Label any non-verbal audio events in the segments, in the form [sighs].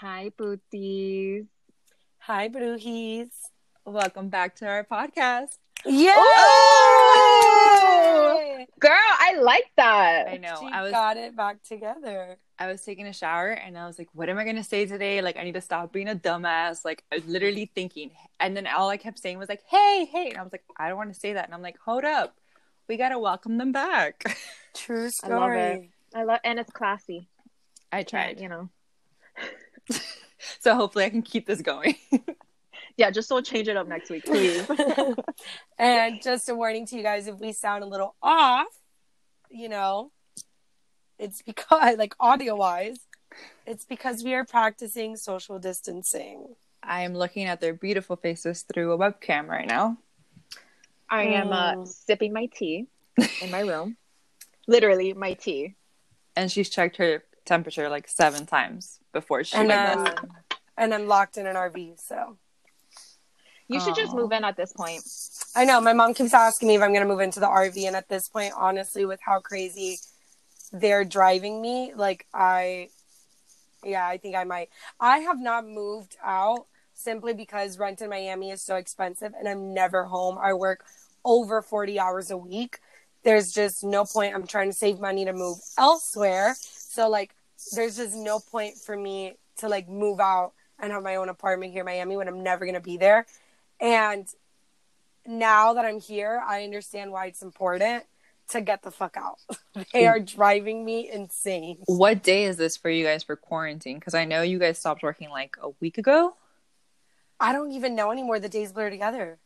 Hi, booties. Hi, Brujies. Welcome back to our podcast. Yeah! Girl, I like that. I know. She I was got it back together. I was taking a shower and I was like, what am I gonna say today? Like I need to stop being a dumbass. Like I was literally thinking and then all I kept saying was like, hey, hey. And I was like, I don't want to say that. And I'm like, hold up. We gotta welcome them back. [laughs] True I story. love it. I love, and it's classy. I Yeah, tried. you know. [laughs] So hopefully I can keep this going. [laughs] Yeah, just don't change it up next week, please. [laughs] and just a warning to you guys if we sound a little off, you know, it's because, like, audio wise, it's because we are practicing social distancing. I am looking at their beautiful faces through a webcam right now. I am uh, Mm. sipping my tea in my room. Literally, my tea. And she's checked her temperature like seven times before she And, did um, this. And I'm locked in an RV, so. You should just move in at this point. I know my mom keeps asking me if I'm going to move into the RV, and at this point, honestly, with how crazy they're driving me, like I, yeah, I think I might. I have not moved out simply because rent in Miami is so expensive, and I'm never home. I work over 40 hours a week. There's just no point. I'm trying to save money to move elsewhere, so like, there's just no point for me to like move out and have my own apartment here in Miami when I'm never going to be there. And now that I'm here, I understand why it's important to get the fuck out. [laughs] they are driving me insane. What day is this for you guys for quarantine? Because I know you guys stopped working like a week ago. I don't even know anymore. The days blur together.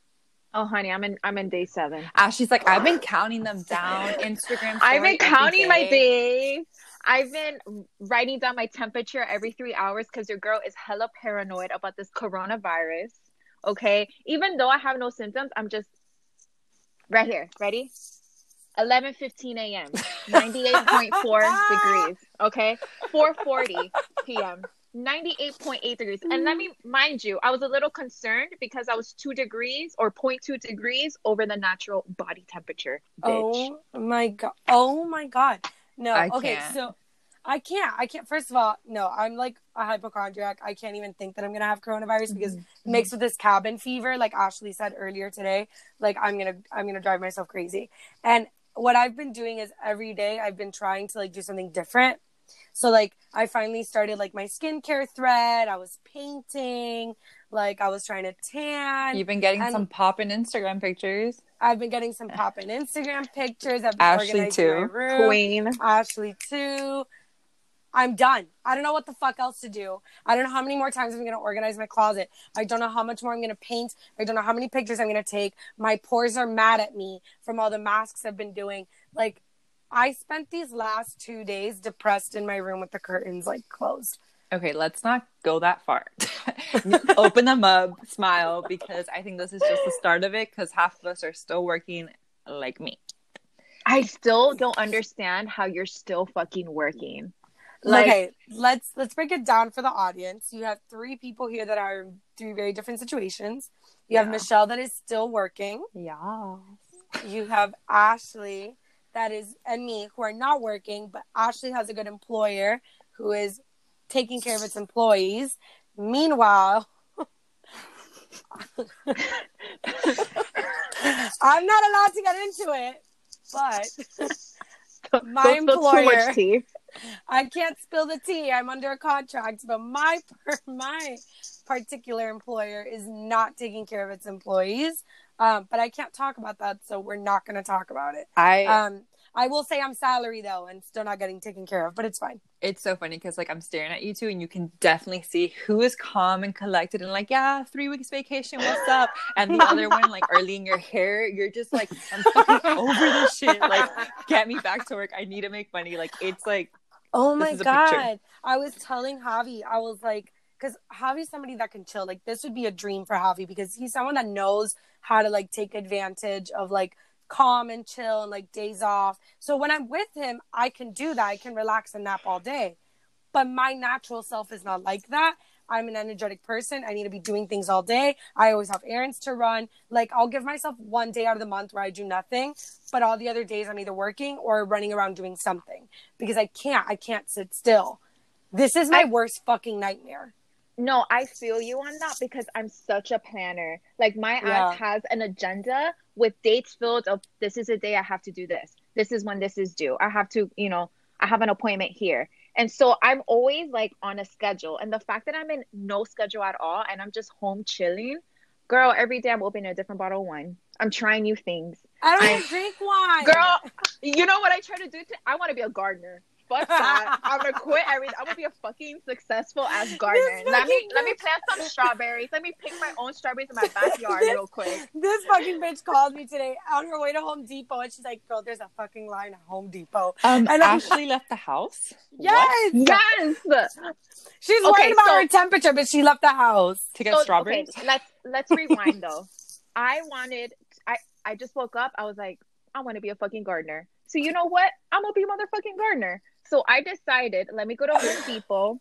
Oh, honey, I'm in. I'm in day seven. Ah, Ashley's like, I've been counting them down. Instagram. I've been counting every my days. I've been writing down my temperature every three hours because your girl is hella paranoid about this coronavirus. Okay, even though I have no symptoms, I'm just right here. Ready? 11:15 a.m. 98.4 degrees. Okay, 4:40 p.m. 98.8 degrees. And let me mm-hmm. mind you, I was a little concerned because I was two degrees or 0.2 degrees over the natural body temperature. Bitch. Oh my god. Oh my god. No. I okay, can't. so I can't. I can't. First of all, no. I'm like a hypochondriac. I can't even think that I'm gonna have coronavirus because mm-hmm. mixed with this cabin fever, like Ashley said earlier today, like I'm gonna I'm gonna drive myself crazy. And what I've been doing is every day I've been trying to like do something different. So like I finally started like my skincare thread. I was painting, like I was trying to tan. You've been getting And- some pop in Instagram pictures. I've been getting some pop in Instagram pictures. I've been Ashley, organizing too. my room. Queen. Ashley too. I'm done. I don't know what the fuck else to do. I don't know how many more times I'm going to organize my closet. I don't know how much more I'm going to paint. I don't know how many pictures I'm going to take. My pores are mad at me from all the masks I've been doing. Like, I spent these last two days depressed in my room with the curtains like closed. Okay, let's not go that far. [laughs] Open them up, smile, because I think this is just the start of it. Because half of us are still working like me. I still don't understand how you're still fucking working. Like, okay, let's let's break it down for the audience. You have three people here that are in three very different situations. You have Michelle that is still working. Yeah. you have Ashley that is and me who are not working, but Ashley has a good employer who is taking care of its employees. Meanwhile, [laughs] I'm not allowed to get into it, but my don't spill too employer- I can't spill the tea. I'm under a contract, but my my particular employer is not taking care of its employees. Um, but I can't talk about that, so we're not going to talk about it. I. Um, I will say I'm salary though, and still not getting taken care of, but it's fine. it's so funny because like I'm staring at you two, and you can definitely see who is calm and collected, and like, yeah, three weeks vacation, what's up? And the other one, like early in your hair, you're just like, I'm fucking over this shit. Like, get me back to work. I need to make money. Like, it's like Oh my god! I was telling Javi, I was like, because Javi's somebody that can chill. Like this would be a dream for Javi because he's someone that knows how to like take advantage of like calm and chill and like days off. So when I'm with him, I can do that. I can relax and nap all day. But my natural self is not like that. I'm an energetic person. I need to be doing things all day. I always have errands to run. Like I'll give myself one day out of the month where I do nothing, but all the other days I'm either working or running around doing something because I can't. I can't sit still. This is my I- worst fucking nightmare. No, I feel you on that because I'm such a planner. Like my Yeah. ass has an agenda with dates filled of this is a day I have to do this. This is when this is due. I have to, you know, I have an appointment here. And so I'm always like on a schedule. And the fact that I'm in no schedule at all and I'm just home chilling, girl, every day I'm opening a different bottle of wine. I'm trying new things. I don't I- even drink wine. Girl, you know what I try to do? To, I want to be a gardener. Fuck that. I'm gonna quit everything. I'm gonna be a fucking successful ass gardener. Let me fucking let me plant some strawberries. Let me pick my own strawberries in my [laughs] backyard This- real quick. This fucking bitch called me today on her way to Home Depot, and she's like, "Girl, there's a fucking line at Home Depot." Um, And I'm- Ashley left the house. Yes, Yes. she's Okay, worried about so- her temperature, but she left the house. to get So, strawberries. Okay, let's let's [laughs] rewind though. I wanted. I I just woke up. I was like, I want to be a fucking gardener. So you know what? I'm gonna be a motherfucking gardener. So I decided, let me go to Home Depot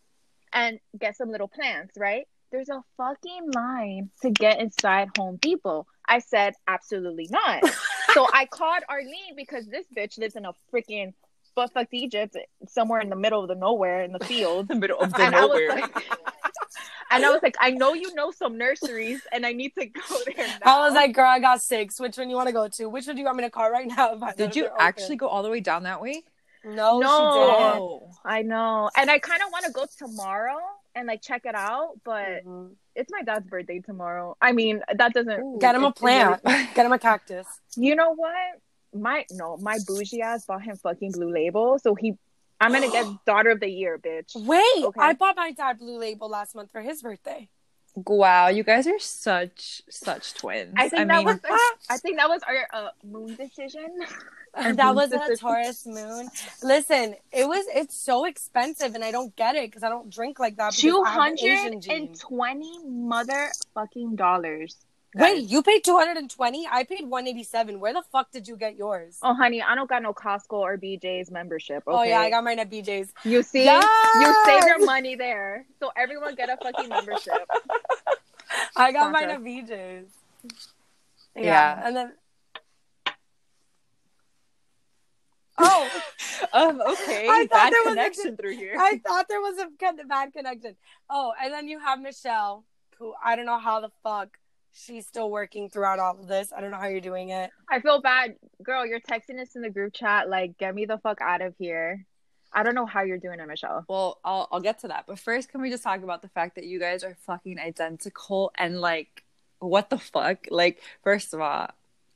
and get some little plants. Right? There's a fucking line to get inside Home Depot. I said, absolutely not. so [laughs] I called Arlene because this bitch lives in a freaking buttfuck Egypt, somewhere in the middle of the nowhere in the field [laughs] the middle of the and I was nowhere. like, [laughs] and I was like, I know you know some nurseries, and I need to go there now. I was like, "Girl, I got six. Which one you want to go to? Which one do you want me to call right now?" If I know Did you they're open?" actually go all the way down that way? No, No. she. I know, and I kind of want to go tomorrow and like check it out, but didn't. Mhm. it's my dad's birthday tomorrow. I mean, that doesn't Get him a it- it really- plant. [laughs] Get him a cactus. you know what? My no, my bougie ass bought him fucking blue label, so he. I'm gonna get [gasps] daughter of the year, bitch. Wait, Okay. I bought my dad Blue Label last month for his birthday. Wow, you guys are such such twins. I think that mean, was I think that was our uh, moon decision. [laughs] Our that moon was a. Taurus moon. Listen, it was it's so expensive, and I don't get it because I don't drink like that. Two hundred and twenty Two I have hundred Asian and genes. twenty motherfucking dollars. Wait, guys. you paid two hundred and twenty? I paid one eighty seven. Where the fuck did you get yours? Oh, honey, I don't got no Costco or BJ's membership. Okay? Oh yeah, I got mine at BJ's. You see, Yes! you save your money there. So everyone get a fucking membership. [laughs] I got mine at BJ's. Yeah, Yeah. and then. Oh, [laughs] um, okay, I thought bad there was a connection through here. I thought there was a bad connection. Oh, and then you have Michelle, who I don't know how the fuck she's still working throughout all of this. I don't know how you're doing it. I feel bad, girl. You're texting us in the group chat like, get me the fuck out of here. I don't know how you're doing it, Michelle. Well, I'll I'll get to that. But first, can we just talk about the fact that you guys are fucking identical and like what the fuck? Like, first of all,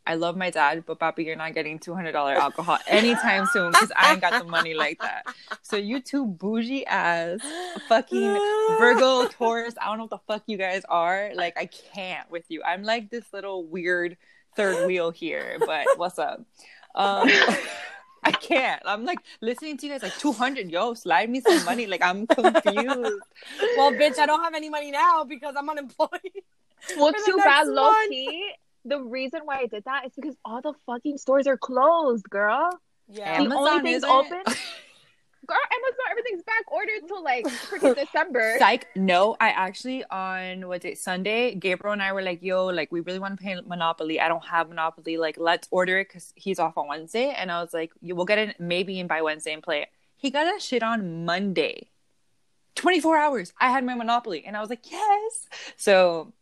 I love my dad, but Papi, you're not getting two hundred dollar alcohol anytime soon because I ain't got the money like that. So you two bougie ass fucking Virgo, [laughs] Taurus, I don't know what the fuck you guys are. Like, I can't with you. I'm like this little weird third wheel here, but what's up? Um, [laughs] I can't. I'm like listening to you guys like 200, yo, slide me some money. Like, I'm confused. [laughs] Well, bitch, I don't have any money now because I'm unemployed. Well, For the too bad, low month. key. The reason why I did that is because all the fucking stores are closed, girl. Yeah. The Amazon only things isn't? open, [laughs] girl, Amazon, everything's back ordered till like freaking [laughs] December. Psych. No, I actually on what day Sunday, Gabriel and I were like, "Yo, like we really want to play Monopoly. I don't have Monopoly. Like, let's order it because he's off on Wednesday." And I was like, "You will get it maybe in by Wednesday and play it." He got that shit on Monday. Twenty four hours. I had my Monopoly, and I was like, "Yes." So I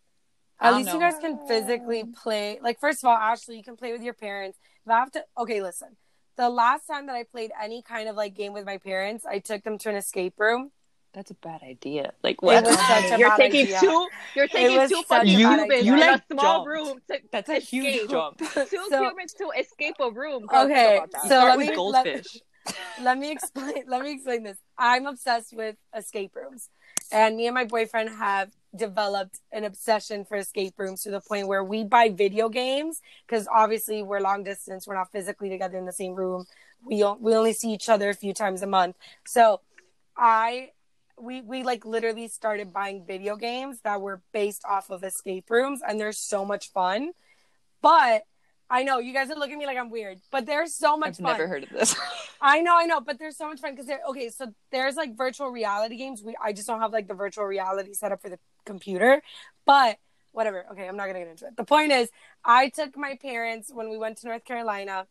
At don't least you guys can physically play. Like, first of all, Ashley, you can play with your parents. If I have to, okay, listen. The last time that I played any kind of like game with my parents, I took them to an escape room. that's a bad idea. Like, what? such a you're bad taking idea. two. You're taking was two fucking a bad humans idea. in You, a like, small jumped. room to That's a huge escape. jump. [laughs] two So- humans to escape a room. Girl, Okay, so Start let with me- goldfish. [laughs] let me explain let me explain this i'm obsessed with escape rooms and me and my boyfriend have developed an obsession for escape rooms to the point where we buy video games because obviously we're long distance we're not physically together in the same room. We we only see each other a few times a month. So i we we like literally started buying video games that were based off of escape rooms and they're so much fun. But I know you guys are looking at me like I'm weird, but they're so much fun. I've fun. never heard of this. [laughs] I know, I know, but there's so much fun because they're okay. So there's like virtual reality games. We I just don't have like the virtual reality set up for the computer, but whatever. Okay, I'm not gonna get into it. The point is, I took my parents when we went to North Carolina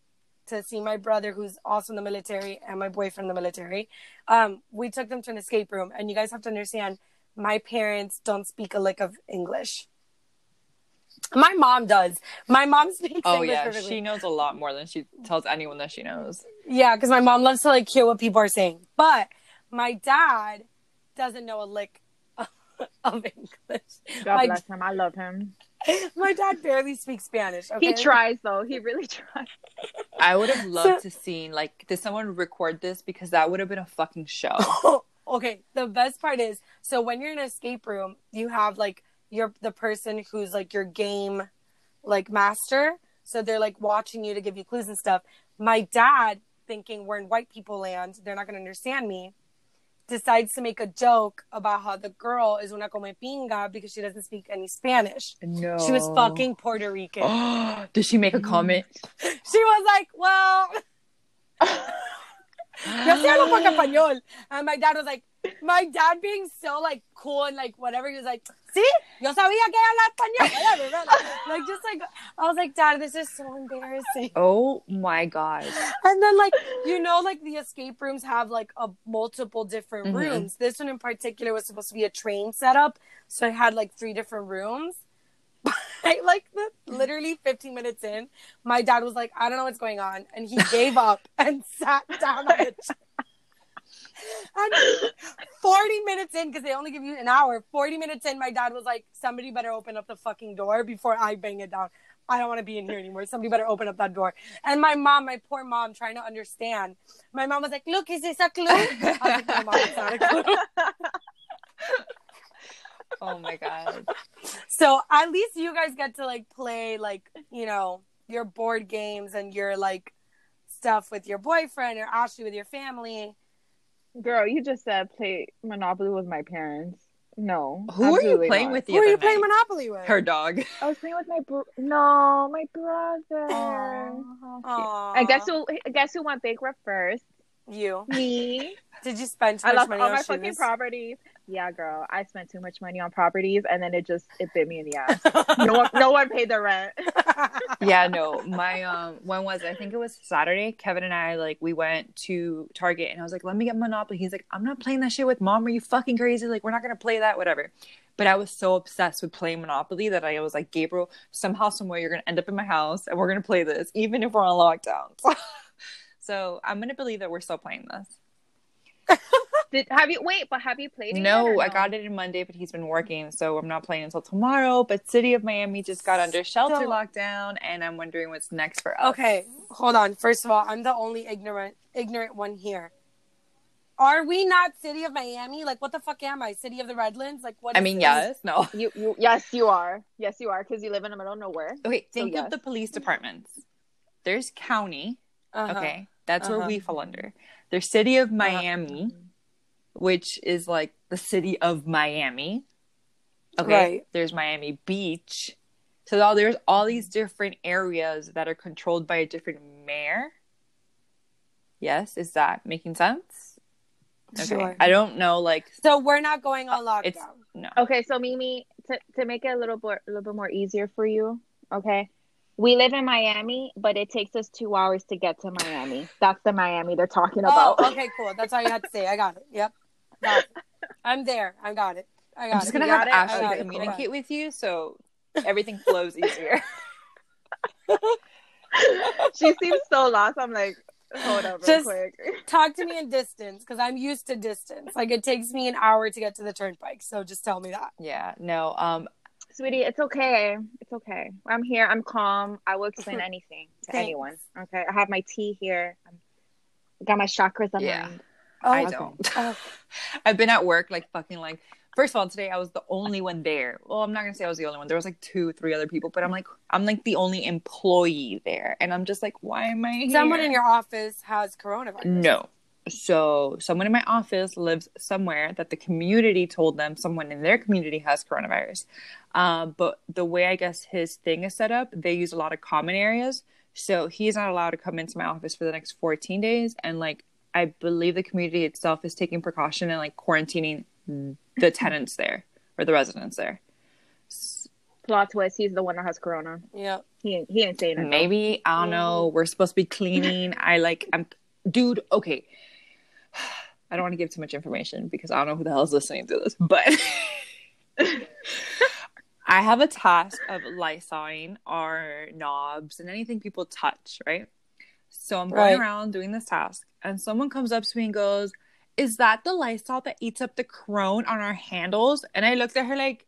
to see my brother, who's also in the military, and my boyfriend in the military. Um, we took them to an escape room, and you guys have to understand my parents don't speak a lick of English. My mom does. My mom [laughs] speaks Oh English yeah, perfectly. she knows a lot more than she tells anyone that she knows. Yeah, because my mom loves to like hear what people are saying. But my dad doesn't know a lick [laughs] of English. God My, bless him. I love him. [laughs] my dad barely speaks Spanish. Okay? He tries though. He really tries. I would have loved to seen like did someone record this because that would have been a fucking show. okay, the best part is so when you're in an escape room, you have like you're the person who's like your game like master. So they're like watching you to give you clues and stuff. My dad, thinking we're in white people land, they're not gonna understand me, decides to make a joke about how the girl is una come pinga because she doesn't speak any Spanish. No. She was fucking Puerto Rican. [gasps] Did she make a comment? [laughs] she was like, well, [laughs] yo sí hablo poco español. And my dad was like, my dad being so like cool and like whatever, he was like, sí, yo sabía que habla español. Whatever. [laughs] Like just like, I was like, dad, this is so embarrassing. Oh my god. And then like, you know, like the escape rooms have like a multiple different Mhm. rooms. This one in particular was supposed to be a train setup. So it had like three different rooms. I, like the, literally 15 minutes in, my dad was like, I don't know what's going on. And he gave up and sat down on the. [laughs] And 40 minutes in, because they only give you an hour, 40 minutes in, my dad was like, somebody better open up the fucking door before I bang it down. I don't want to be in here anymore. Somebody better open up that door. And my mom, my poor mom, trying to understand. My mom was like, look, is this a clue? I was like, no, mom, it's not a clue. [laughs] Oh my god. So at least you guys get to like play like, you know, your board games and your like stuff with your boyfriend or Ashley with your family. Girl, you just said play Monopoly with my parents. No. Who are you playing not. with the Who are other you playing? Monopoly with? Her dog. I was playing with my bro. No, my brother. Aw. Aw. I guess who? I guess who went bankrupt first? you. Me. [laughs] Did you spend too I much lost money all on my shoes? fucking properties. Yeah, girl. I spent too much money on properties, and then it just it bit me in the ass. no one, [laughs] no one paid the rent. [laughs] yeah, no. My um when was it? I think it was Saturday. Kevin and I like we went to Target and I was like, "Let me get Monopoly." He's like, "I'm not playing that shit with mom. Are you fucking crazy? Like, we're not going to play that whatever." But I was so obsessed with playing Monopoly that I was like, "Gabriel, somehow somewhere you're going to end up in my house and we're going to play this even if we're on lockdown." [laughs] so, I'm going to believe that we're still playing this. Did have you wait? But have you played it? yet No, I got it in Monday, but he's been working, so I'm not playing until tomorrow. But City of Miami just got under shelter So- lockdown, and I'm wondering what's next for us. Okay, hold on. First of all, I'm the only ignorant ignorant one here. Are we not City of Miami? Like, what the fuck am I? City of the Redlands? Like, what? I mean, this? yes, no. [laughs] You, you, yes, you are. Yes, you are, because you live in the middle of nowhere. Okay, think yes. of the police departments. There's county, Uh-huh. okay, that's where Uh-huh. we fall under. There's city of Miami, which is like the city of Miami. Okay, Right. there's Miami Beach. So all, there's all these different areas that are controlled by a different mayor. Yes, is that making sense? Okay. Sure. I don't know, like So we're not going on lockdown. it's no. Okay, so Mimi, to, to make it a little bit a little bit more easier for you, okay. We live in Miami, but it takes us two hours to get to Miami. That's the Miami they're talking oh, about. Oh, okay, cool. That's all you had to say. I got it. Yep. Got it. I'm there. I got it. I got I'm just it. gonna have got it? Ashley Okay, communicate with you so everything flows easier. [laughs] [laughs] she seems so lost. I'm like, hold up, real Just- quick. Talk to me in distance because I'm used to distance. Like it takes me an hour to get to the turnpike. So just tell me that. yeah, no. Um, Sweetie, it's okay. It's okay. I'm here. I'm calm. I will explain [laughs] anything to Thanks. anyone. Okay. I have my tea here. I'm, got my chakras aligned. Yeah. Oh, I don't. Oh, [laughs] I've been at work like fucking like. First of all, today I was the only one there. Well, I'm not gonna say I was the only one. There was like two, three other people, but I'm like, I'm like the only employee there, and I'm just like, why am I here? someone in your office has coronavirus. No. So someone in my office lives somewhere that the community told them someone in their community has coronavirus. Um, but the way I guess his thing is set up, they use a lot of common areas. So he's not allowed to come into my office for the next 14 days. And like, I believe the community itself is taking precaution and like quarantining mm. the tenants there or the residents there. Plot twist, he's the one that has corona. Yeah. He ain't, he ain't saying it. Maybe I don't know. Mm-hmm. We're supposed to be cleaning. [laughs] I like I'm dude, okay. [sighs] I don't want to give too much information because I don't know who the hell is listening to this, but [laughs] I have a task of lysoling our knobs and anything people touch, right? So I'm going Right. around doing this task, and someone comes up to me and goes, Is that the Lysol that eats up the crone on our handles? And I looked at her like,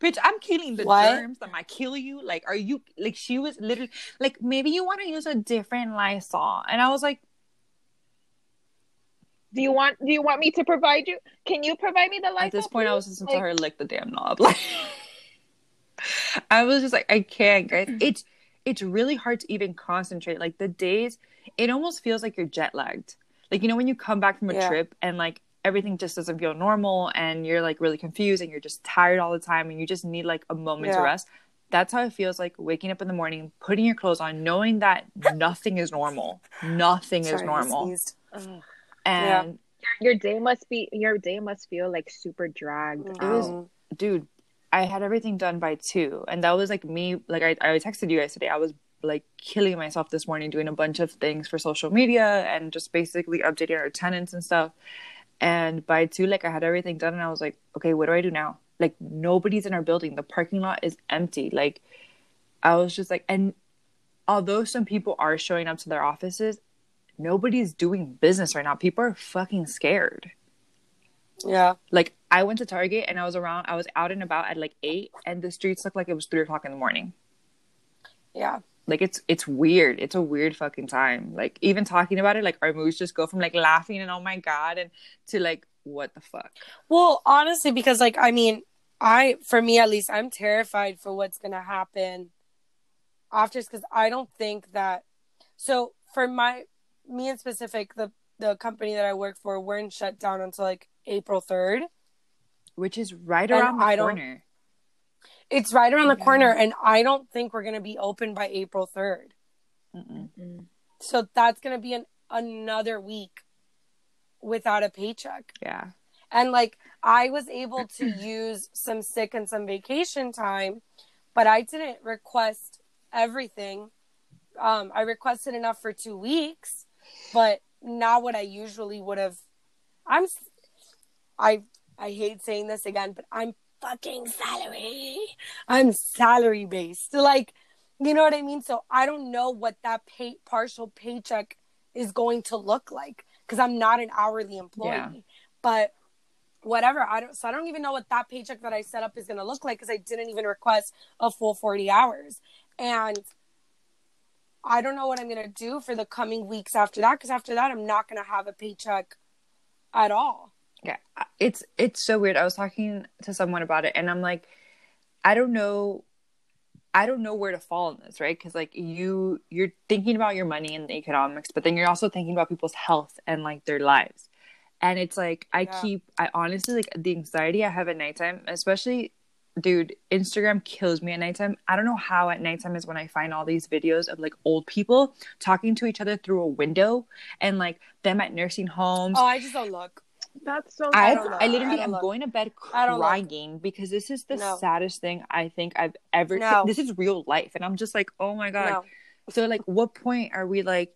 Bitch, I'm killing the What? germs that might kill you. Like, are you like she was literally like, maybe you want to use a different Lysol. And I was like, Do you want do you want me to provide you? Can you provide me the Lysol? at this point, I was listening Like, to her lick the damn knob. Like, [laughs] I was just like, I can't, guys. [clears throat] It's it's really hard to even concentrate. Like the days, it almost feels like you're jet lagged. Like you know when you come back from a Yeah. trip and like everything just doesn't feel normal and you're like really confused and you're just tired all the time and you just need like a moment to Yeah. rest. That's how it feels like waking up in the morning, putting your clothes on, knowing that [laughs] nothing is normal. Nothing is Sorry, I normal. sneezed. ugh. And your day must be your day must feel like super dragged mm. It was- dude, I had everything done by two, and that was like me. Like I, I texted you guys today. I was like killing myself this morning doing a bunch of things for social media and just basically updating our tenants and stuff. And by two, like I had everything done, and I was like, okay, what do I do now? Like nobody's in our building. The parking lot is empty. Like I was just like, and although some people are showing up to their offices, nobody's doing business right now. People are fucking scared Yeah. like I went to Target and I was around I was out and about at like eight and the streets looked like it was three o'clock in the morning. Yeah. Like it's it's weird. It's a weird fucking time. Like even talking about it, like our moods just go from like laughing and oh my god and to like what the fuck. Well, honestly, because like I mean, I for me at least, I'm terrified for what's gonna happen after because I don't think that. So for my me in specific, the the company that I work for, we're in shutdown until like April third. Which is right And around the I corner. It's right around the Yeah. corner, and I don't think we're gonna be open by April third. Mm-mm. Mm. So that's gonna be an another week without a paycheck. Yeah. And like I was able to [clears throat] use some sick and some vacation time, but I didn't request everything. Um, I requested enough for two weeks, but not what I usually would have. I'm, I, I hate saying this again, but I'm fucking salary. I'm salary based. Like, you know what I mean? So I don't know what that pay partial paycheck is going to look like because I'm not an hourly employee. Yeah. But whatever, I don't. So I don't even know what that paycheck that I set up is going to look like because I didn't even request a full 40 hours, and I don't know what I'm going to do for the coming weeks after that because after that I'm not going to have a paycheck at all. Yeah, it's it's so weird. I was talking to someone about it, and I'm like, I don't know, I don't know where to fall in this, right? Because like you, you're thinking about your money and the economics, but then you're also thinking about people's health and like their lives, and it's like I Yeah. keep, I honestly like the anxiety I have at nighttime, especially. Dude, Instagram kills me at nighttime. I don't know how at nighttime is when I find all these videos of like old people talking to each other through a window and like them at nursing homes Oh, I just don't look. That's so I, don't. I literally I am look. going to bed I don't look. crying because this is the No. saddest thing I think I've ever. No. This is real life, and I'm just like, oh my god. No. So like, what point are we like,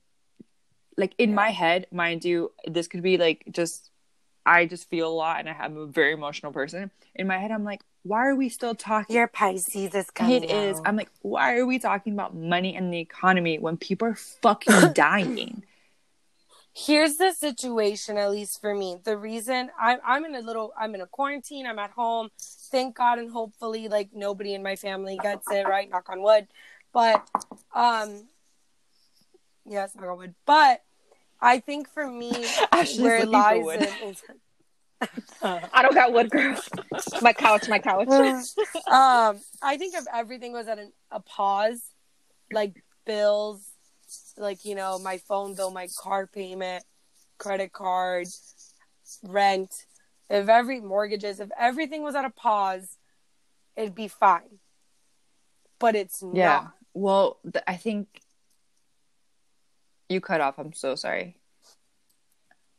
like in my head, mind you, this could be like just, I just feel a lot, and I am a very emotional person. In my head, I'm like, why are we still talking? Your Pisces is coming. It is. out. I'm like, why are we talking about money and the economy when people are fucking [laughs] dying? Here's the situation at least for me. The reason I'm, I'm in a little i'm in a quarantine i'm at home. Thank god and hopefully like nobody in my family gets it right? Knock on wood. But um yes knock on wood. But i think for me [laughs] Ashley's where it lies in [laughs] I don't got wood, girl. [laughs] my couch, my couch. um i think if everything was at an, a pause like bills like you know my phone bill my car payment credit card rent if every mortgages if everything was at a pause it'd be fine but it's Yeah. not Well, th- I think you cut off. I'm so sorry.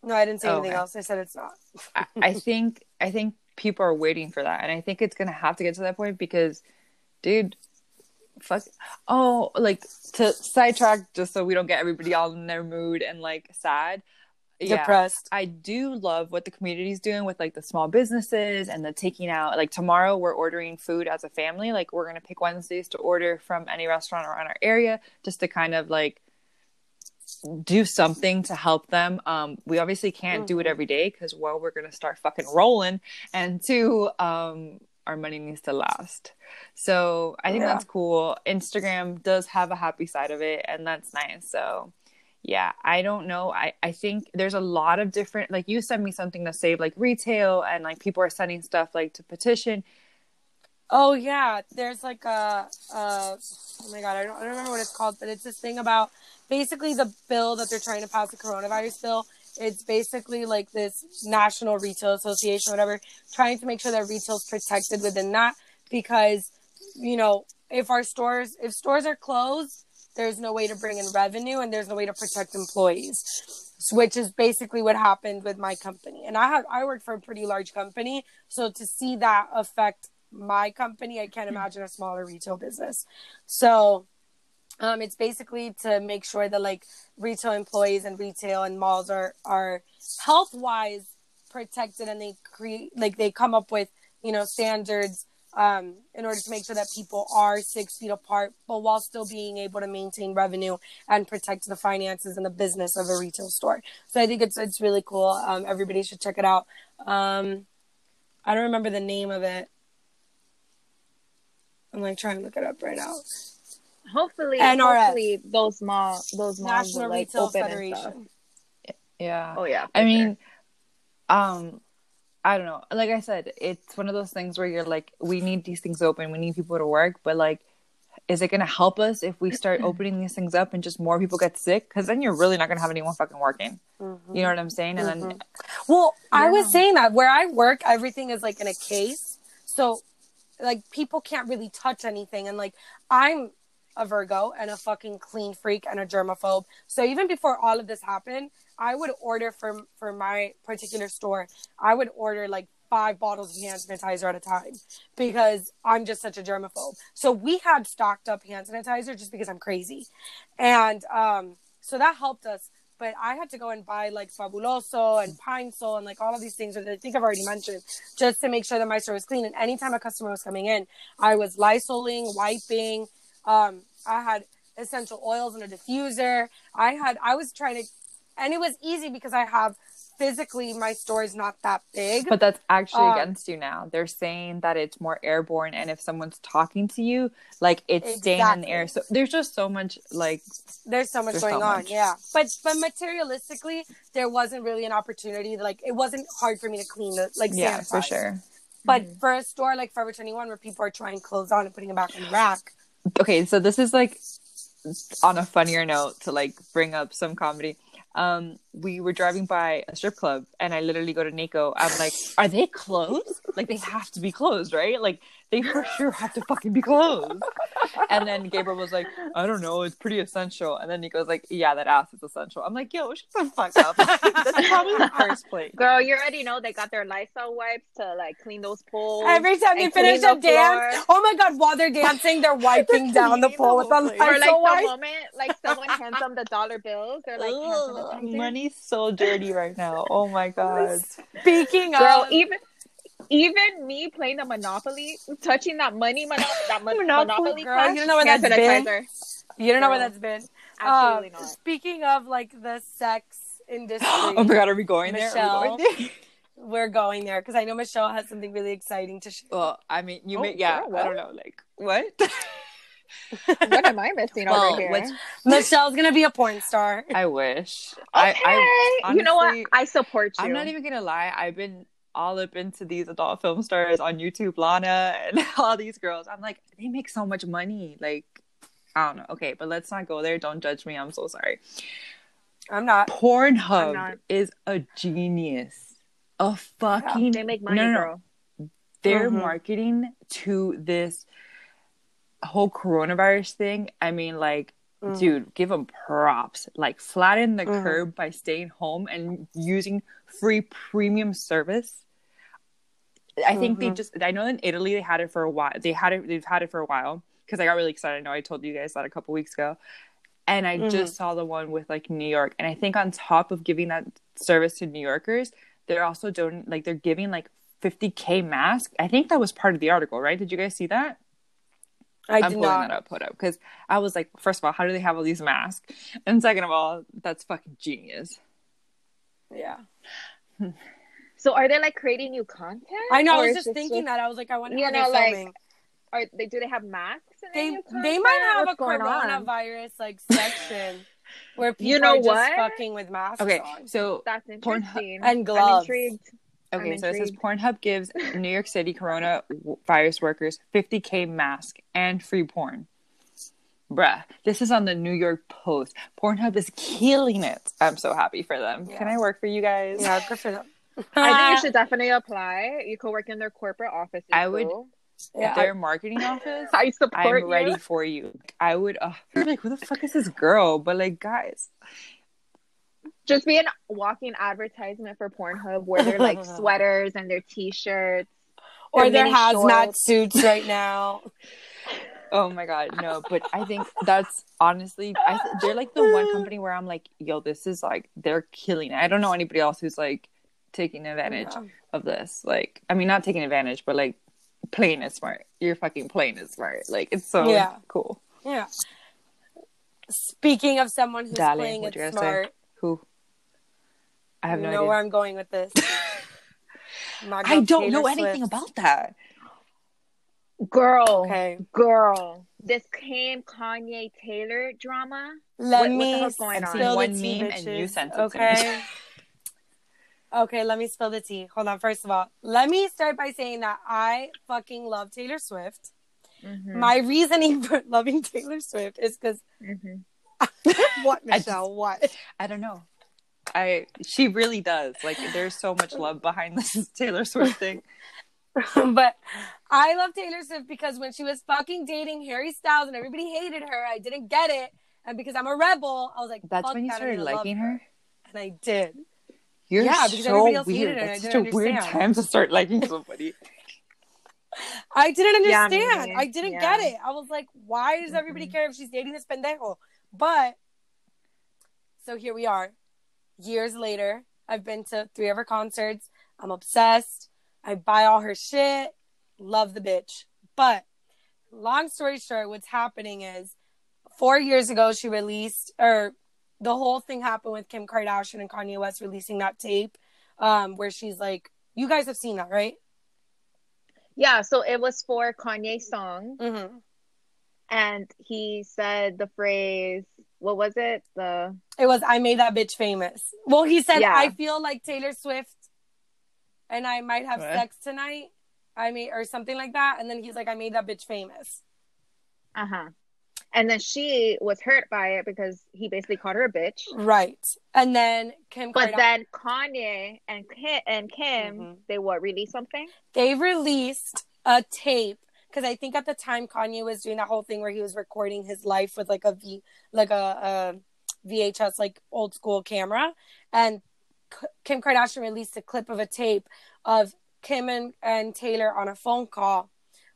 no i didn't say Oh, anything okay. else i said it's not I, I [laughs] think I think people are waiting for that, and I think it's gonna have to get to that point because, dude, fuck. Oh, like to sidetrack, just so we don't get everybody all in their mood and like sad. yeah, depressed. I do love what the community's doing with like the small businesses and the taking out. Like tomorrow, we're ordering food as a family. Like we're gonna pick Wednesdays to order from any restaurant around our area, just to kind of like do something to help them. Um, we obviously can't do it Mhm. every day because well, we're gonna start fucking rolling, and two, um, our money needs to last. So I think Yeah. that's cool. Instagram does have a happy side of it, and that's nice. So yeah, I don't know. I I think there's a lot of different. Like you sent me something to save like retail, and like people are sending stuff like to petition. Oh yeah, there's like a, uh, oh my god, I don't, I don't remember what it's called, but it's this thing about basically the bill that they're trying to pass, the coronavirus bill. It's basically like this National Retail Association, whatever, trying to make sure that retail's protected within that because, you know, if our stores, if stores are closed, there's no way to bring in revenue and there's no way to protect employees, which is basically what happened with my company. And I have, I work for a pretty large company, so to see that affect my company, I can't hmm. imagine a smaller retail business. So um, it's basically to make sure that like retail employees and retail and malls are are health wise protected and they create like they come up with you know standards um, in order to make sure that people are six feet apart, but while still being able to maintain revenue and protect the finances and the business of a retail store. So I think it's it's really cool. Um, everybody should check it out. Um, I don't remember the name of it. I'm like trying to look it up right now. Hopefully, NRF. hopefully those mall those malls National will, like, Retail open and stuff. Federation. Yeah. Oh yeah. I for mean, um, I don't know. Like I said, it's one of those things where you're like, we need these things open, we need people to work, but like, is it going to help us if we start [clears throat] opening these things up and just more people get sick? Because then you're really not going to have anyone fucking working. Mhm. You know what I'm saying? And then, Mhm. Well, I Yeah. was saying that where I work, everything is like in a case. So, like, people can't really touch anything. And, like, I'm a Virgo and a fucking clean freak and a germaphobe. So, even before all of this happened, I would order for, for my particular store, I would order like five bottles of hand sanitizer at a time because I'm just such a germaphobe. So, we had stocked up hand sanitizer just because I'm crazy. And um, so that helped us but I had to go and buy like Fabuloso and Pine Sol and like all of these things that I think I've already mentioned just to make sure that my store was clean. And anytime a customer was coming in, I was lysoling, wiping. Um, I had essential oils and a diffuser. I had, I was trying to, and it was easy because I have physically my store is not that big. but that's actually Um, against you now. They're saying that it's more airborne, and if someone's talking to you, like it's staying in the air. So there's just so much like There's so much There's going so on, much. yeah. But but materialistically, there wasn't really an opportunity. Like it wasn't hard for me to clean the like yeah, for sure. But Mm-hmm. for a store like Forever 21 where people are trying clothes on and putting them back in the rack, okay so this is like on a funnier note to like bring up some comedy. Um we were driving by a strip club and i literally go to nico. I'm like are they closed? Like they have to be closed right? Like [laughs] they for sure have to fucking be closed and then gabriel was like i don't know it's pretty essential and then nico's like yeah that ass is essential i'm like yo shut the fuck up [laughs] that's probably the first place Girl, you already know they got their Lysol wipes to like clean those pools. every time they and finish a the dance, floor. oh my god, while they're dancing, they're wiping down the clean pole with the whole place. or like Lysol the moment like someone hands them the dollar bills, they're like, Ugh, sanitizer. money's so dirty right now oh my [laughs] god Speaking Girl, of, even even me playing the Monopoly, touching that money, mono- that mon- Monopoly, Monopoly, girl, cash, you don't know where that's been? you don't know where that's been. Absolutely Um, not. Speaking of like the sex industry, [gasps] oh my god are we going there, Are we Michelle. going there? [laughs] we're going there because I know Michelle has something really exciting to share. Well, I mean, you Oh, may, yeah, girl, I don't know, like what? [laughs] What am I missing Well, over here? what's- [laughs] Michelle's gonna be a porn star. I wish. Okay, I, I, you know what? I support you. I'm not even gonna lie. I've been all up into these adult film stars on YouTube, Lana and [laughs] all these girls. I'm like, they make so much money. Like, I don't know. Okay, but let's not go there. Don't judge me. I'm so sorry. I'm not. I'm Pornhub not. is a genius. A fucking They make money, no, no, no. girl. They're Mhm. marketing to this whole coronavirus thing. I mean, like, Mm. dude, give them props. Like, flatten the Mhm. curb by staying home and using free premium service. I think they Mhm. just. I know in Italy they had it for a while. They had it. They've had it for a while because I got really excited. I know I told you guys that a couple weeks ago. and I Mhm. just saw the one with like New York, and I think on top of giving that service to New Yorkers, they're also doing like they're giving like 50k masks. I think that was part of the article, right? Did you guys see that? I I'm did pulling not. that up, put up because I was like, first of all, how do they have all these masks? And second of all, that's fucking genius. Yeah. [laughs] So are they like creating new content? I know. I was just this thinking that. I was like, I wonder You how know, they're like, filming. Are they? Do they have masks? in They they might have What's a going on? coronavirus like [laughs] section where people You know are just what? fucking with masks Okay, on. so That's Pornhub- interesting. and I'm gloves. intrigued. okay, I'm so it says. Pornhub gives [laughs] New York City corona w- virus workers 50k mask and free porn. Bruh, this is on the New York Post. Pornhub is killing it. I'm so happy for them. Can I work for you guys? Yeah, good for them. I think you should definitely apply. You could work in their corporate office. I would- Yeah, If their marketing office, [laughs] I support I'm you. ready for you. I would. Uh, you're like, who the fuck is this girl? But like, guys, Just be a walking advertisement for Pornhub where they're like [laughs] sweaters and their t-shirts. or their their mini hazmat suits right now. [laughs] oh my god, no. But I think that's honestly, I th- they're like the one [gasps] company where I'm like, yo, this is like they're killing it. I don't know anybody else who's like taking advantage Yeah. of this. Like, I mean, not taking advantage, but like playing it smart. You're fucking playing it smart. Like, it's so Yeah. cool. Yeah. Speaking of someone who's Dale, playing it you gotta say? smart, Who? I have you no know idea. where I'm going with this. [laughs] I don't Taylor know anything Swift. about that. Girl, Okay, girl. This Kim Kanye Taylor drama. let What- what the me hell's going I've on? seen one the tea, meme and you bitches, sent it to me. okay? [laughs] okay, let me spill the tea. Hold on. First of all, let me start by saying that I fucking love Taylor Swift. Mhm, My reasoning for [laughs] loving Taylor Swift is because mhm. [laughs] what, I just- Michelle? what? I don't know. I she really does. Like there's so much love behind this [laughs] Taylor Swift thing. but I love Taylor Swift because when she was fucking dating Harry Styles and everybody hated her, I didn't get it. And because I'm a rebel, I was like, That's when you started liking her. And I did. You're Yeah, because so everybody else weird. hated her and I That's such a didn't weird time to start liking [laughs] somebody. I didn't Yeah, me understand. neither. I didn't Yeah. get it. I was like, why does everybody Mhm. care if she's dating this pendejo? But so here we are. Years later, I've been to three of her concerts. I'm obsessed. I buy all her shit. Love the bitch. But long story short, what's happening is four years ago she released or the whole thing happened with Kim Kardashian and Kanye West releasing that tape, um, where she's like, you guys have seen that, right? Yeah, so it was for Kanye's song, Mm-hmm. and he said the phrase, what was it? The It was I made that bitch famous. Well, he said Yeah. I feel like Taylor Swift and I might have What? sex tonight. I mean or something like that and then he's like I made that bitch famous. uh huh. And then she was hurt by it because he basically called her a bitch. Right. And then Kim But then Kanye and Kim, and Kim Mhm. they what released something? they released a tape because I think at the time Kanye was doing that whole thing where he was recording his life with like a V like a, a VHS like old school camera and K- Kim Kardashian released a clip of a tape of Kim and, and Taylor on a phone call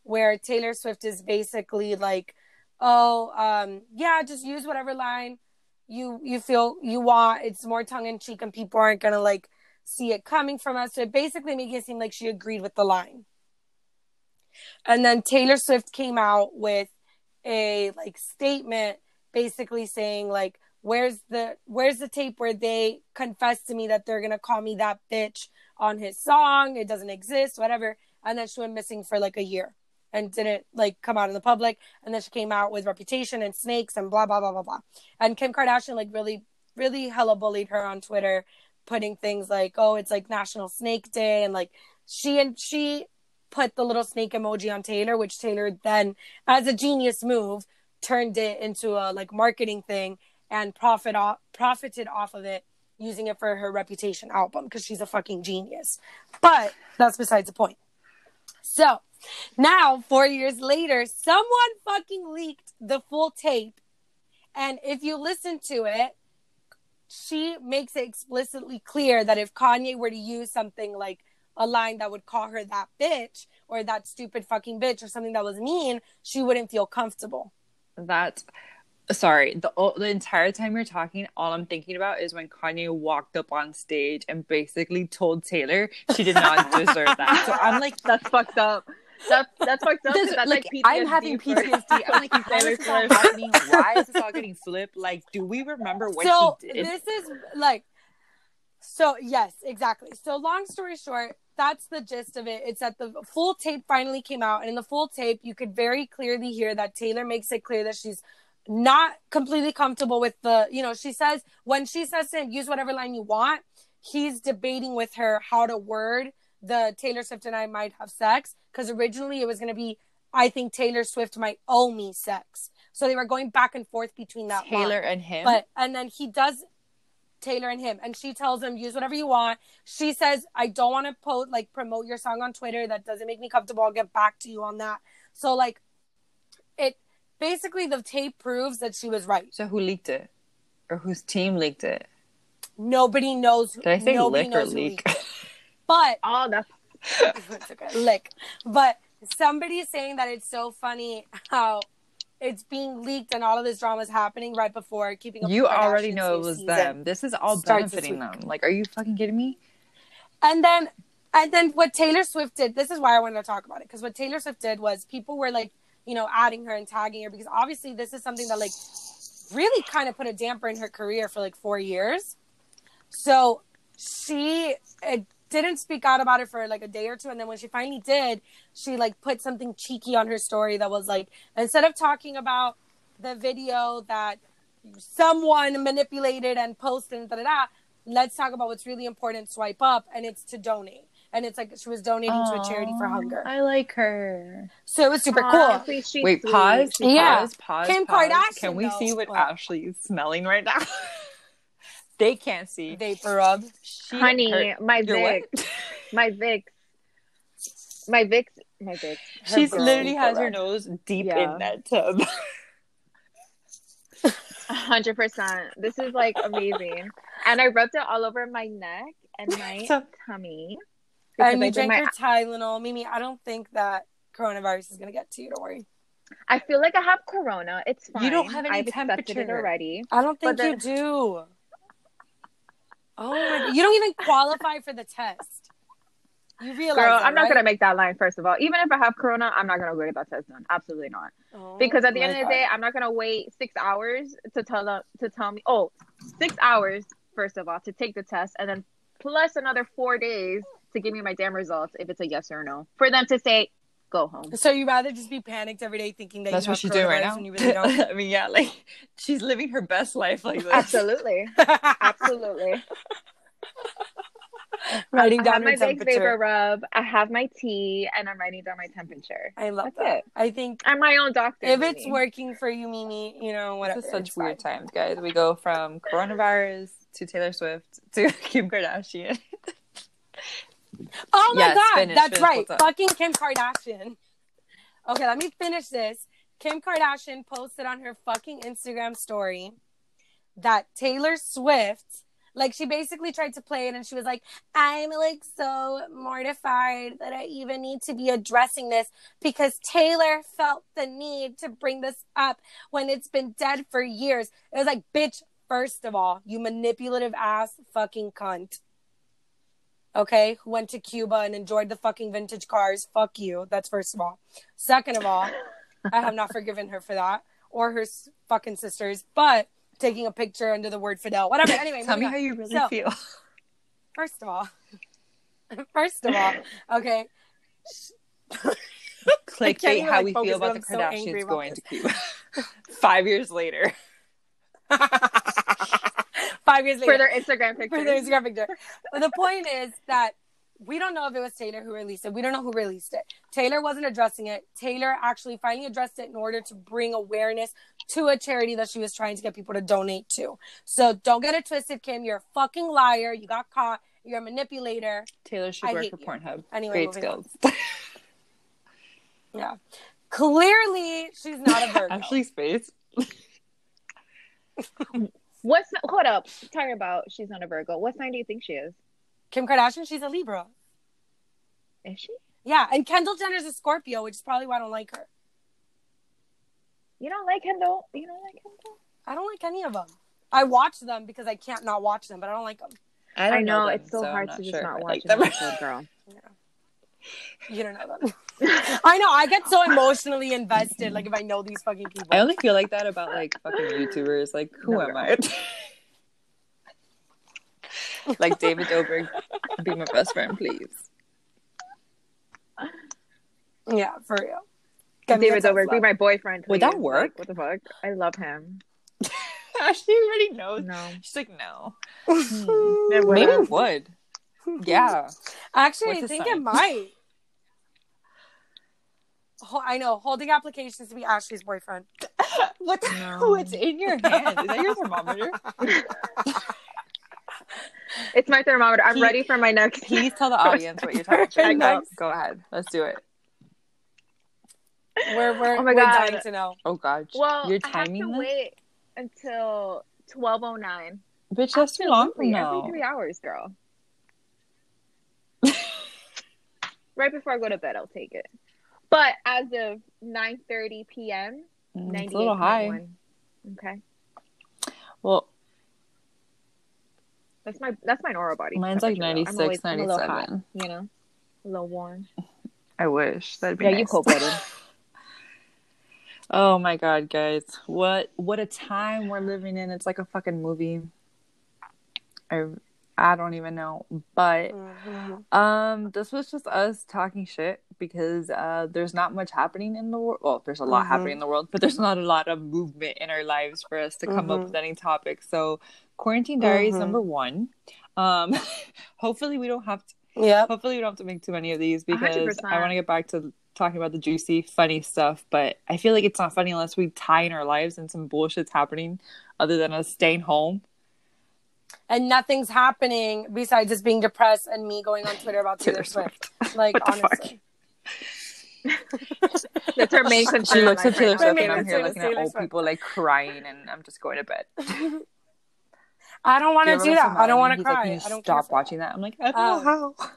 where Taylor Swift is basically like oh um yeah just use whatever line you you feel you want. It's more tongue in cheek and people aren't gonna like see it coming from us. So it basically making it seem like she agreed with the line. And then Taylor Swift came out with a like statement basically saying like where's the where's the tape where they confess to me that they're to call me that bitch on his song? It doesn't exist whatever. And then she went missing for like a year and didn't like come out in the public and then she came out with reputation and snakes and blah blah blah blah blah and Kim Kardashian like really really hella bullied her on Twitter putting things like oh it's like National Snake Day and like she and she put the little snake emoji on Taylor, which Taylor then, as a genius move, turned it into a like marketing thing and profit off profited off of it, using it for her reputation album because she's a fucking genius. But that's besides the point. So now, four years later, someone fucking leaked the full tape, and if you listen to it, she makes it explicitly clear that if Kanye were to use something like a line that would call her that bitch or that stupid fucking bitch or something that was mean, she wouldn't feel comfortable. That Sorry, the the entire time you're talking, all I'm thinking about is when Kanye walked up on stage and basically told Taylor she did not [laughs] deserve that. So I'm like, That's fucked up. That's that's fucked up. 'cause This- That's like, like, PTSD I'm having for- PTSD. I'm [laughs] like, how is this all happening? Why is this all getting flipped? Like, do we remember what so he did? this is like so yes exactly so long story short that's the gist of it it's that the full tape finally came out and in the full tape you could very clearly hear that taylor makes it clear that she's not completely comfortable with the you know she says when she says to him use whatever line you want he's debating with her how to word the taylor swift and i might have sex because originally it was going to be i think taylor swift might owe me sex so they were going back and forth between that line. Taylor and him. But and then he does Taylor and him, and she tells him use whatever you want. She says I don't want to post like promote your song on Twitter. That doesn't make me comfortable. I'll get back to you on that. So like, it basically the tape proves that she was right. so who leaked it, or whose team leaked it? Nobody knows. Did I say lick or leak? Leaked it. But Oh, that's [laughs] it's okay. Lick. But somebody's saying that it's so funny how it's being leaked and all of this drama is happening right before keeping up. You with already know it was them. This is all Starts benefiting them. Like, are you fucking kidding me? And then, and then what Taylor Swift did. This is why I wanted to talk about it because what Taylor Swift did was people were like, you know, adding her and tagging her because obviously this is something that like really kind of put a damper in her career for like four years. So she uh, didn't speak out about it for like a day or two, and then when she finally did, she like put something cheeky on her story that was like instead of talking about the video that someone manipulated and posted and da da da. Let's talk about what's really important. Swipe up, and it's to donate. And it's like she was donating to a charity for hunger. I like her. So it was super Aw, cool. sweet, sweet, Wait, sweet. pause. Yeah. Pause. Pause. Kim pause. Kardashian, Can we though. see what What? Ashley is smelling right now? [laughs] they can't see. Vapor rub. She, Honey, her- my your Vicks, my Vicks, my Vicks, my Vicks. Her She's literally her has her nose deep Yeah. in that tub. Hundred percent. This is like amazing, and I rubbed it all over my neck and [laughs] my So- tummy. And because you I did drank my- your Tylenol. Mimi, I don't think that coronavirus is going to get to you. Don't worry. I feel like I have corona. It's fine. You don't have any I've accepted it temperature. already. I don't think But you do. Oh God. You don't even qualify for the test. You realize Girl, that, I'm not right? gonna make that line. First of all, even if I have corona, I'm not gonna go get that test done. Absolutely not. Oh Because at the end of the day, I'm not gonna wait six hours to tell them to tell me. Oh, six hours first of all to take the test, and then plus another four days to give me my damn results if it's a yes or no. For them to say, go home. So you rather just be panicked every day thinking that That's you what have she's doing right now. when you really don't. [laughs] I mean, yeah, like she's living her best life like this. Absolutely, [laughs] absolutely. [laughs] Writing I down have my your Vicks Vapor. Rub. I have my tea, and I'm writing down my temperature. I love That's that. it. I think I'm my own doctor. if it's Mimi. working for you, Mimi, you know, whatever. This is such it's weird fine. times, guys. We go from coronavirus to Taylor Swift to Kim Kardashian. Oh my Yes, god, finish, that's finish, right. Fucking Kim Kardashian. Okay, let me finish this. Kim Kardashian posted on her fucking Instagram story that Taylor Swift, like she basically tried to play it and she was like, I'm like so mortified that I even need to be addressing this because Taylor felt the need to bring this up when it's been dead for years. It was like, bitch, first of all, you manipulative ass fucking cunt okay, who went to Cuba and enjoyed the fucking vintage cars. Fuck you. That's first of all. Second of all, I have not forgiven her for that or her fucking sisters, but taking a picture under the word Fidel, whatever. Anyway, Tell me moving how you really So- feel. First of all, [laughs] first of all, okay. [laughs] can't Clickbait even, how like, we feel about the I'm so Kardashians about going this. to Cuba. [laughs] Five years later. Five years later. for their Instagram pictures. for their Instagram picture. But the point is that we don't know if it was Taylor who released it. We don't know who released it. Taylor wasn't addressing it. Taylor actually finally addressed it in order to bring awareness to a charity that she was trying to get people to donate to. So don't get it twisted, Kim. You're a fucking liar. You got caught. You're a manipulator. Taylor should I work for you. Pornhub. Anyway, Great moving skills. [laughs] Yeah. Clearly, she's not a [laughs] Virgo. Ashley's face. What's hold up? Talking about she's not a Virgo. What sign do you think she is? Kim Kardashian, she's a Libra. Is she? Yeah, and Kendall Jenner's a Scorpio, which is probably why I don't like her. You don't like Kendall? You don't like Kendall? I don't like any of them. I watch them because I can't not watch them, but I don't like them. I, I don't know them, it's so, I'm hard to just sure if not watch like them. episode, [laughs] girl. You don't know them. [laughs] I know. I get so emotionally invested. Like if I know these fucking people. I only feel like that about like fucking YouTubers. Like, who No, am girl. I? [laughs] like David Dobrik, be my best friend, please. yeah, for real. Get David tough Dobrik, be my boyfriend. Would that work? Like, what the fuck? I love him. [laughs] Ashley already knows. No, She's like, no. Hmm. It Maybe would've. it would. Yeah. Actually, What's I think sign? it might. Ho- I know. Holding applications to be Ashley's boyfriend. [laughs] what the No. What's in your hand? Is that your thermometer? [laughs] It's my thermometer. I'm He- ready for my next. [laughs] Please tell the audience what you're talking about. know. Go ahead. Let's do it. We're we're, Oh my we're God. dying to know. Oh god. Well, you're I have to this? wait until twelve oh nine. Bitch, that's too long from Absolutely, now. Every three hours, girl. right before I go to bed, I'll take it. But as of nine thirty p.m., Mm, It's a little high. 98.1. Okay, Well, that's my that's my normal body. mine's like temperature, though. 96, always- I'm a little hot, you know, a little warm. I wish. That'd be Yeah, nice. you cope better. Oh my god, guys. What what a time we're living in. It's like a fucking movie. I I don't even know. But Mhm. um this was just us talking shit because uh there's not much happening in the world. Well, there's a lot Mhm. happening in the world, but there's not a lot of movement in our lives for us to come up Mhm. with any topics. So quarantine diaries Mhm. number 1. Um [laughs] hopefully we don't have to Yep. Hopefully, we don't have to make too many of these because 100%. I want to get back to talking about the juicy, funny stuff. But I feel like it's not funny unless we tie in our lives and some bullshit's happening other than us staying home. And nothing's happening besides just being depressed and me going on Twitter about [laughs] Taylor, Taylor Swift. Like [laughs] What the fuck? Honestly. [laughs] That's her main [laughs] concern. She looks life at Taylor right Swift and I'm here looking at old Swift. people like crying and I'm just going to bed. I don't want to do that. I don't want to He's like, cry. You I don't stop watching that. I'm like, I don't Oh. know how.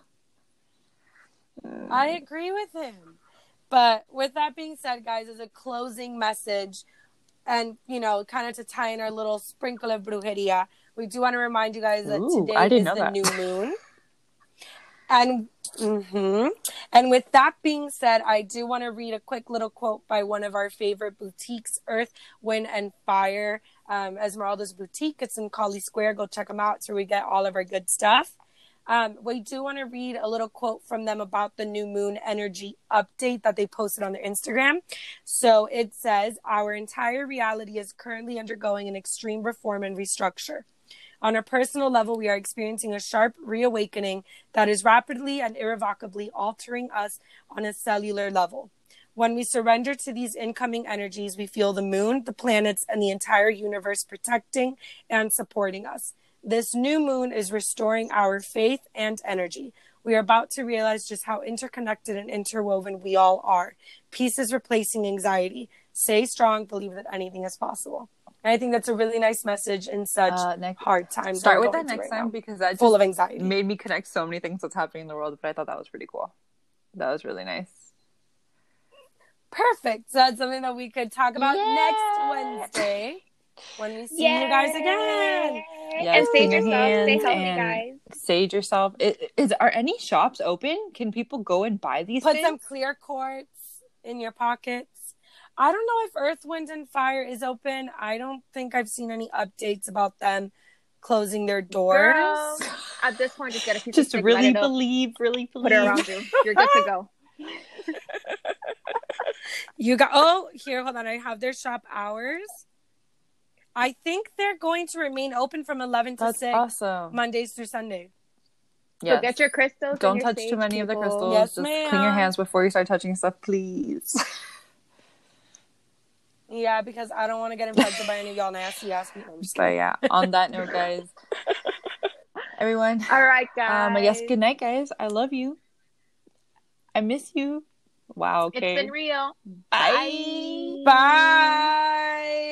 [laughs] I agree with him. But with that being said, guys, as a closing message, and you know, kind of to tie in our little sprinkle of brujeria, we do want to remind you guys that Ooh, today I didn't is know the that. new moon. And hmm and with that being said, I do want to read a quick little quote by one of our favorite boutiques, Earth, Wind, and Fire, um, Esmeralda's boutique. It's in Collie Square. Go check them out. Where we get all of our good stuff. Um, we do want to read a little quote from them about the new moon energy update that they posted on their Instagram. So it says, Our entire reality is currently undergoing an extreme reform and restructure. On a personal level, we are experiencing a sharp reawakening that is rapidly and irrevocably altering us on a cellular level. When we surrender to these incoming energies, we feel the moon, the planets, and the entire universe protecting and supporting us. This new moon is restoring our faith and energy. We are about to realize just how interconnected and interwoven we all are. Peace is replacing anxiety. Stay strong, believe that anything is possible. And I think that's a really nice message in such Uh, next, hard times. start with that next right time now. because that just Full of anxiety. made me connect so many things that's happening in the world. But I thought that was pretty cool. That was really nice. Perfect. So that's something that we could talk about Yeah. next Wednesday when we see you guys again. Yes, and save clean your yourself. Stay healthy, and- guys. Sage yourself. Is, is are any shops open? Can people go and buy these Put things? some clear quartz in your pockets. I don't know if Earth, Wind, and Fire is open. I don't think I've seen any updates about them closing their doors. Girl, at this point, just get a piece Just of stick, really light it up, believe, really believe. put it around you. You're good to go. [laughs] You got oh here, hold on. I have their shop hours. I think they're going to remain open from eleven to That's six awesome. Mondays through Sunday. So get your crystals. Don't your touch too many of the crystals. Yes, Just clean your hands before you start touching stuff, please. [laughs] Yeah, because I don't want to get infected by any of y'all nasty ass people. I'm just but yeah, on that note, guys, [laughs] everyone, All right, guys. um, I guess good night, guys. I love you. I miss you. Wow. it's been real. Bye. Bye.